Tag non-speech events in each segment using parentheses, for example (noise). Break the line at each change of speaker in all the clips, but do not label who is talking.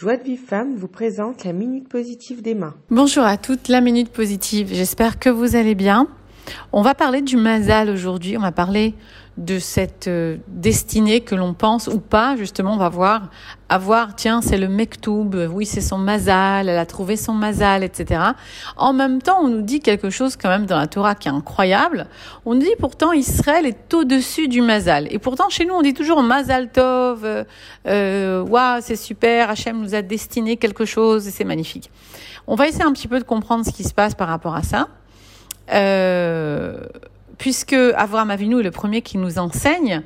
Joie de Vive Femme vous présente la Minute Positive d'Emma.
Bonjour à toutes, la Minute Positive. J'espère que vous allez bien. On va parler du Mazal aujourd'hui. On va parler de cette euh, destinée que l'on pense ou pas. Justement, on va voir, avoir, tiens, c'est le Mektoub. Oui, c'est son Mazal. Elle a trouvé son Mazal, etc. En même temps, on nous dit quelque chose quand même dans la Torah qui est incroyable. On nous dit pourtant Israël est au-dessus du Mazal. Et pourtant, chez nous, on dit toujours Mazal Tov. Euh, euh c'est super. Hachem nous a destiné quelque chose et c'est magnifique. On va essayer un petit peu de comprendre ce qui se passe par rapport à ça. Euh, puisque Avram Avinu est le premier qui nous enseigne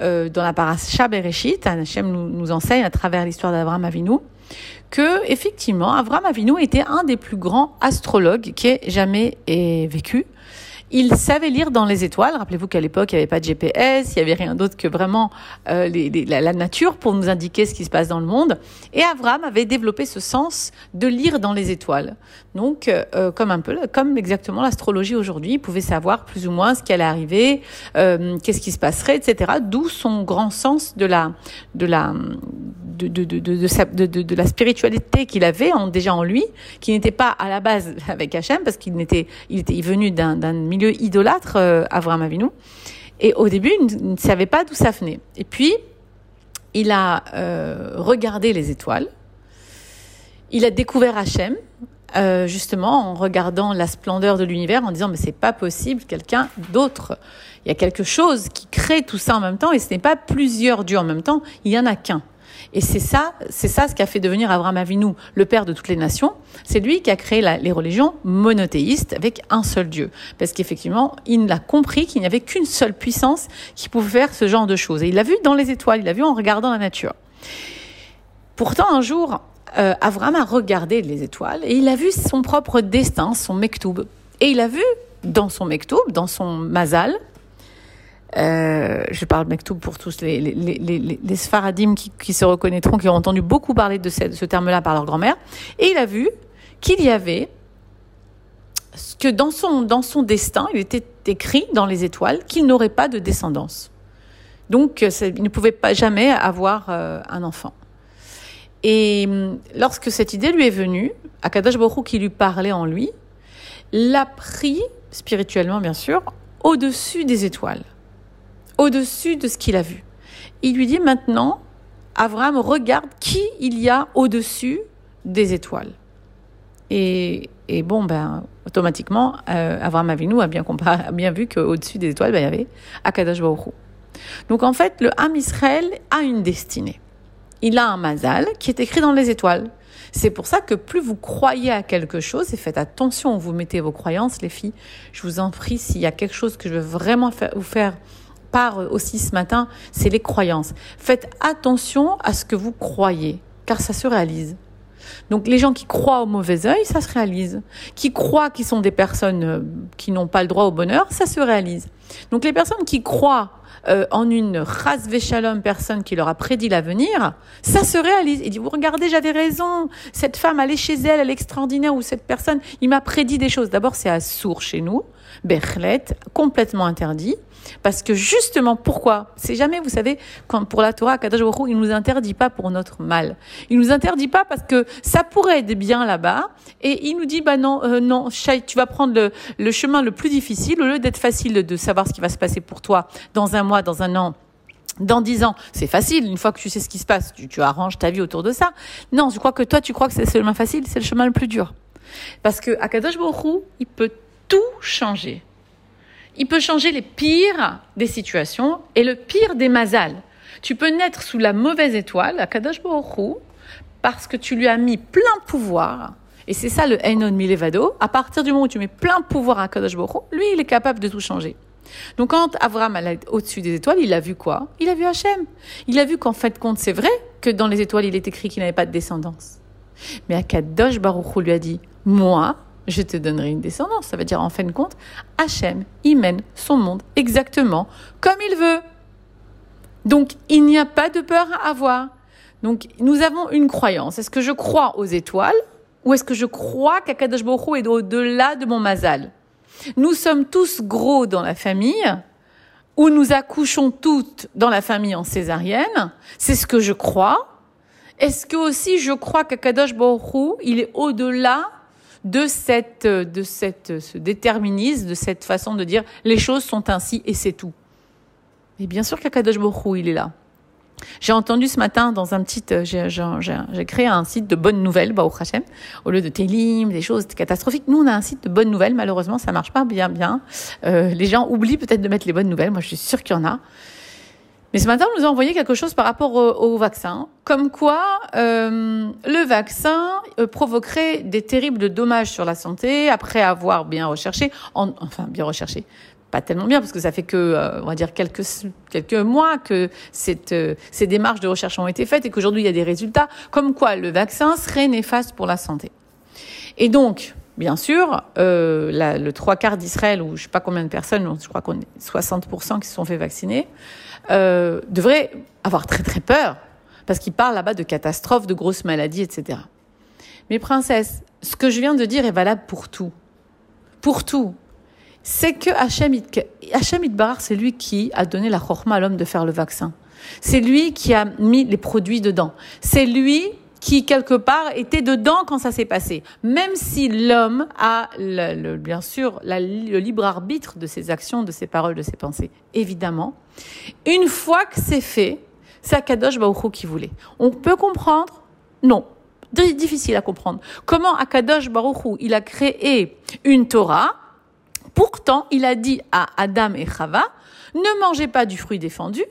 euh, dans la parasha Bereshit, Hachem nous, nous enseigne à travers l'histoire d'Avram Avinu, que effectivement Avram Avinu était un des plus grands astrologues qui ait jamais vécu. Il savait lire dans les étoiles. Rappelez-vous qu'à l'époque, il n'y avait pas de GPS, il n'y avait rien d'autre que vraiment euh, la, nature pour nous indiquer ce qui se passe dans le monde. Et Avram avait développé ce sens de lire dans les étoiles. Donc, euh, comme un peu, comme exactement l'astrologie aujourd'hui, il pouvait savoir plus ou moins ce qui allait arriver, euh, qu'est-ce qui se passerait, etc. D'où son grand sens de la, spiritualité qu'il avait déjà en lui, qui n'était pas à la base (laughs) avec Hachem, parce qu'il était, il était venu d'un milieu idolâtre, euh, Avram Avinu. Et au début, il ne savait pas d'où ça venait. Et puis, il a euh, regardé les étoiles. Il a découvert Hachem, euh, justement en regardant la splendeur de l'univers, en disant mais c'est pas possible, quelqu'un d'autre. Il y a quelque chose qui crée tout ça en même temps, et ce n'est pas plusieurs dieux en même temps. Il y en a qu'un. Et c'est ça, c'est ça ce qui a fait devenir Abraham Avinu le père de toutes les nations. C'est lui qui a créé les religions monothéistes avec un seul Dieu. Parce qu'effectivement, il a compris qu'il n'y avait qu'une seule puissance qui pouvait faire ce genre de choses. Et il l'a vu dans les étoiles, il l'a vu en regardant la nature. Pourtant, un jour, euh, Abraham a regardé les étoiles et il a vu son propre destin, son mektoub. Et il a vu dans son mektoub, dans son mazal, euh, je parle Mektoub pour tous les, les, qui, se reconnaîtront, qui ont entendu beaucoup parler de ce, terme-là par leur grand-mère. Et il a vu qu'il y avait que dans son, dans son destin, il était écrit dans les étoiles qu'il n'aurait pas de descendance. Donc, il ne pouvait pas jamais avoir euh, un enfant. Et hum, lorsque cette idée lui est venue, Akadash Baruch qui lui parlait en lui, l'a pris, spirituellement bien sûr, au-dessus des étoiles au-dessus de ce qu'il a vu. Il lui dit maintenant, Abraham, regarde qui il y a au-dessus des étoiles. Et, bon, ben, automatiquement, euh, Abraham Avinu a bien, bien vu qu'au-dessus des étoiles, ben, il y avait Akadash Baruch Donc en fait, le Ham Israël a une destinée. Il a un mazal qui est écrit dans les étoiles. C'est pour ça que plus vous croyez à quelque chose, et faites attention où vous mettez vos croyances, les filles, je vous en prie, s'il y a quelque chose que je veux vraiment vous faire part aussi ce matin, c'est les croyances. Faites attention à ce que vous croyez, car ça se réalise. Donc les gens qui croient au mauvais œil, ça se réalise. Qui croient qu'ils sont des personnes euh, qui n'ont pas le droit au bonheur, ça se réalise. Donc les personnes qui croient euh, en une race véchalom personne qui leur a prédit l'avenir, ça se réalise. Il dit, vous regardez, j'avais raison, cette femme, elle est chez elle, elle est extraordinaire, ou cette personne, il m'a prédit des choses. D'abord, c'est à sourd chez nous, Berchlet, complètement interdit. Parce que justement, pourquoi? C'est jamais, vous savez, pour la Torah, Kadash il nous interdit pas pour notre mal. Il nous interdit pas parce que ça pourrait être bien là-bas, et il nous dit, bah non, euh, non, tu vas prendre le, chemin le plus difficile, au lieu d'être facile de savoir ce qui va se passer pour toi dans un mois, dans un an, dans dix ans, c'est facile. Une fois que tu sais ce qui se passe, tu, tu arranges ta vie autour de ça. Non, je crois que toi, tu crois que c'est le chemin facile, c'est le chemin le plus dur. Parce que Akadosh Baruch il peut tout changer. Il peut changer les pires des situations et le pire des mazals. Tu peux naître sous la mauvaise étoile, Akadosh Baruch parce que tu lui as mis plein pouvoir. Et c'est ça le Enon Milevado. À partir du moment où tu mets plein pouvoir à Kadosh Baruch lui, il est capable de tout changer. Donc quand Avram est au-dessus des étoiles, il a vu quoi? Il a vu Hachem. Il a vu qu'en fait compte, c'est vrai que dans les étoiles, il est écrit qu'il n'avait pas de descendance. Mais Akadosh Baruch lui a dit, moi, je te donnerai une descendance. Ça veut dire, en fin de compte, Hachem, il mène son monde exactement comme il veut. Donc, il n'y a pas de peur à avoir. Donc, nous avons une croyance. Est-ce que je crois aux étoiles ou est-ce que je crois qu'Akadosh Baruch est au-delà de mon mazal? Nous sommes tous gros dans la famille, ou nous accouchons toutes dans la famille en césarienne. C'est ce que je crois. Est-ce que aussi je crois qu'Akadosh Baruch il est au-delà de cette, de cette, ce déterminisme, de cette façon de dire les choses sont ainsi et c'est tout. Et bien sûr qu'Akadosh Baruch il est là. J'ai entendu ce matin dans un petit, euh, j'ai créé un site de bonnes nouvelles, bah, au Hachem, au lieu de Télim, des choses catastrophiques. Nous, on a un site de bonnes nouvelles. Malheureusement, ça marche pas bien, bien. Euh, les gens oublient peut-être de mettre les bonnes nouvelles. Moi, je suis sûre qu'il y en a. Mais ce matin, on nous a envoyé quelque chose par rapport au, vaccin, comme quoi euh, le vaccin euh, provoquerait des terribles dommages sur la santé après avoir bien recherché, enfin bien recherché, pas tellement bien parce que ça fait que euh, on va dire quelques quelques mois que cette, ces démarches de recherche ont été faites et qu'aujourd'hui il y a des résultats, comme quoi le vaccin serait néfaste pour la santé. Et donc, bien sûr, euh, le trois quarts d'Israël, ou je sais pas combien de personnes, je crois qu'on est 60% qui se sont fait vacciner, euh, devrait avoir très très peur, parce qu'il parle là-bas de catastrophes, de grosses maladies, etc. Mais princesse, ce que je viens de dire est valable pour tout. Pour tout. C'est que Hachem, Hachem c'est lui qui a donné la chorma à l'homme de faire le vaccin. C'est lui qui a mis les produits dedans. C'est lui qui quelque part était dedans quand ça s'est passé. Même si l'homme a le, bien sûr le libre arbitre de ses actions, de ses paroles, de ses pensées, évidemment. Une fois que c'est fait, c'est Akadosh Baruch qui voulait. On peut comprendre? Non. Difficile à comprendre. Comment Akadosh Baruch il a créé une Torah? Pourtant, il a dit à Adam et Chava, ne mangez pas du fruit défendu,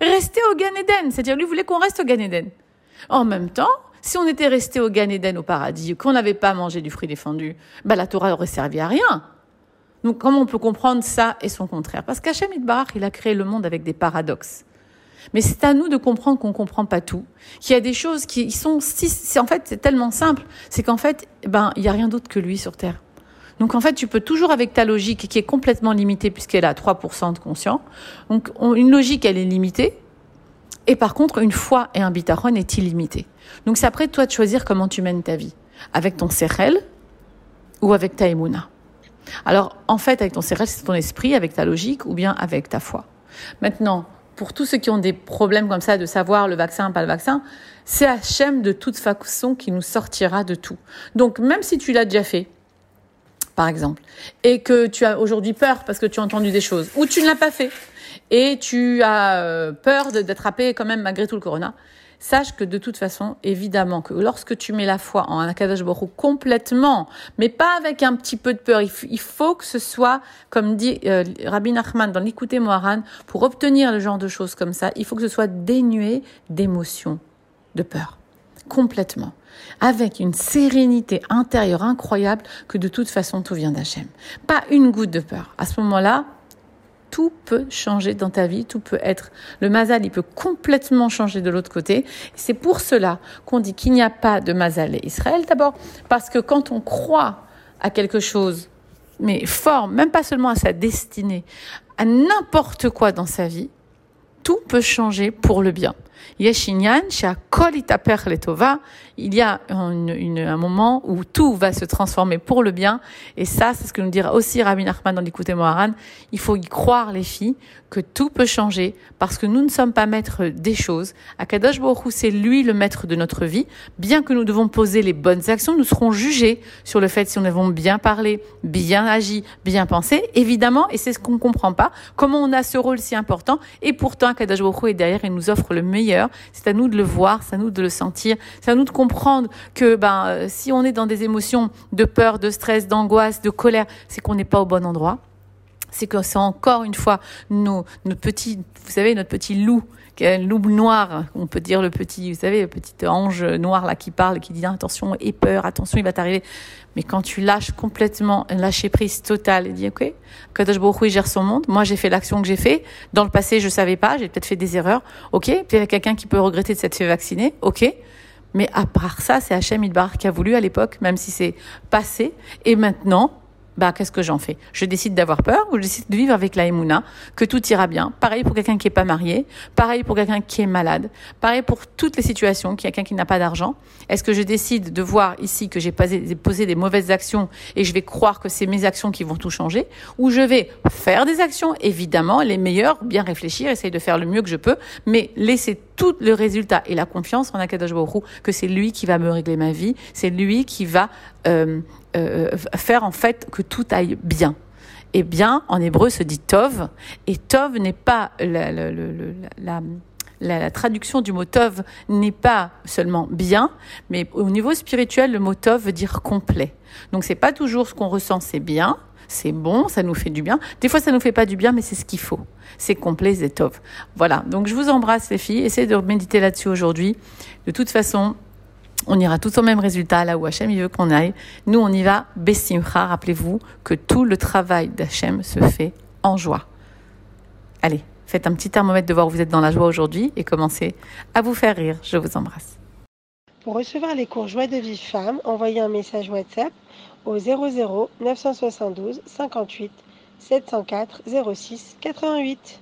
restez au Gan Eden. C'est-à-dire, lui voulait qu'on reste au Gan Eden. En même temps, si on était resté au Gan Eden, au paradis, qu'on n'avait pas mangé du fruit défendu, bah, la Torah aurait servi à rien. Donc, comment on peut comprendre ça et son contraire? Parce qu'Hachem Idbarach, il a créé le monde avec des paradoxes. Mais c'est à nous de comprendre qu'on comprend pas tout, qu'il y a des choses qui sont si, en fait, c'est tellement simple, c'est qu'en fait, ben, il y a rien d'autre que lui sur terre. Donc en fait, tu peux toujours avec ta logique qui est complètement limitée puisqu'elle a 3% de conscient. Donc une logique, elle est limitée. Et par contre, une foi et un bitachon est illimité. Donc c'est après toi de choisir comment tu mènes ta vie. Avec ton sérel ou avec ta émouna. Alors en fait, avec ton sérel, c'est ton esprit, avec ta logique ou bien avec ta foi? Maintenant, pour tous ceux qui ont des problèmes comme ça de savoir le vaccin, pas le vaccin, c'est Hachem de toute façon qui nous sortira de tout. Donc même si tu l'as déjà fait, par exemple, et que tu as aujourd'hui peur parce que tu as entendu des choses, ou tu ne l'as pas fait, et tu as euh, peur d'attraper quand même malgré tout le corona, sache que de toute façon, évidemment, que lorsque tu mets la foi en Akadash Baruch complètement, mais pas avec un petit peu de peur, il, faut que ce soit, comme dit euh, Rabbi Nachman dans l'Écouter Moharan, pour obtenir le genre de choses comme ça, il faut que ce soit dénué d'émotion, de peur, complètement avec une sérénité intérieure incroyable que de toute façon tout vient d'Hachem. Pas une goutte de peur. À ce moment-là, tout peut changer dans ta vie, tout peut être. Le mazal, il peut complètement changer de l'autre côté. C'est pour cela qu'on dit qu'il n'y a pas de mazal et Israël d'abord, parce que quand on croit à quelque chose, mais fort, même pas seulement à sa destinée, à n'importe quoi dans sa vie, tout peut changer pour le bien. Yeshinyan. Il y a un moment où tout va se transformer pour le bien. Et ça, c'est ce que nous dira aussi Rabbi Nachman dans l'Écoute Moharan. Il faut y croire, les filles, que tout peut changer parce que nous ne sommes pas maîtres des choses. Akadosh Baruch c'est lui le maître de notre vie. Bien que nous devons poser les bonnes actions, nous serons jugés sur le fait si nous avons bien parlé, bien agi, bien pensé. Évidemment, et c'est ce qu'on ne comprend pas, comment on a ce rôle si important. Et pourtant, Akadosh Baruch est derrière et nous offre le meilleur c'est à nous de le voir, c'est à nous de le sentir, c'est à nous de comprendre que ben euh, si on est dans des émotions de peur, de stress, d'angoisse, de colère, c'est qu'on n'est pas au bon endroit. C'est que c'est encore une fois nos, notre petit, vous savez, notre petit loup loup noir, on peut dire le petit, vous savez, le petit ange noir là qui parle, qui dit attention, et peur, attention, il va t'arriver. Mais quand tu lâches complètement, lâcher prise totale et dis ok, Kadosh Baruch gère son monde. Moi j'ai fait l'action que j'ai fait. Dans le passé je savais pas, j'ai peut-être fait des erreurs. Ok, il y a quelqu'un qui peut regretter de s'être fait vacciner. Ok. Mais à part ça, c'est Hachem Idbar qui a voulu à l'époque, même si c'est passé. Et maintenant, bah, qu'est-ce que j'en fais? Je décide d'avoir peur ou je décide de vivre avec la émouna, que tout ira bien. Pareil pour quelqu'un qui est pas marié, pareil pour quelqu'un qui est malade, pareil pour toutes les situations, quelqu'un qui n'a pas d'argent. Est-ce que je décide de voir ici que j'ai posé des mauvaises actions et je vais croire que c'est mes actions qui vont tout changer? Ou je vais faire des actions, évidemment, les meilleures, bien réfléchir, essayer de faire le mieux que je peux, mais laisser tout le résultat et la confiance en Akadosh que c'est lui qui va me régler ma vie, c'est lui qui va euh, euh, faire en fait que tout aille bien. Et bien, en hébreu se dit Tov, et Tov n'est pas la, traduction du mot Tov n'est pas seulement bien, mais au niveau spirituel, le mot Tov veut dire complet. Donc c'est pas toujours ce qu'on ressent, c'est bien, c'est bon, ça nous fait du bien. Des fois, ça nous fait pas du bien, mais c'est ce qu'il faut. C'est complet, c'est Tov. Voilà. Donc je vous embrasse les filles. Essayez de méditer là-dessus aujourd'hui. De toute façon, on ira tous au même résultat là où Hachem veut qu'on aille. Nous, on y va Bessimcha. Rappelez-vous que tout le travail d'Hachem se fait en joie. Allez, faites un petit thermomètre de voir où vous êtes dans la joie aujourd'hui et commencez à vous faire rire. Je vous embrasse.
Pour recevoir les cours Joie de vie femme, envoyez un message WhatsApp au 00 972 58 704 06 88.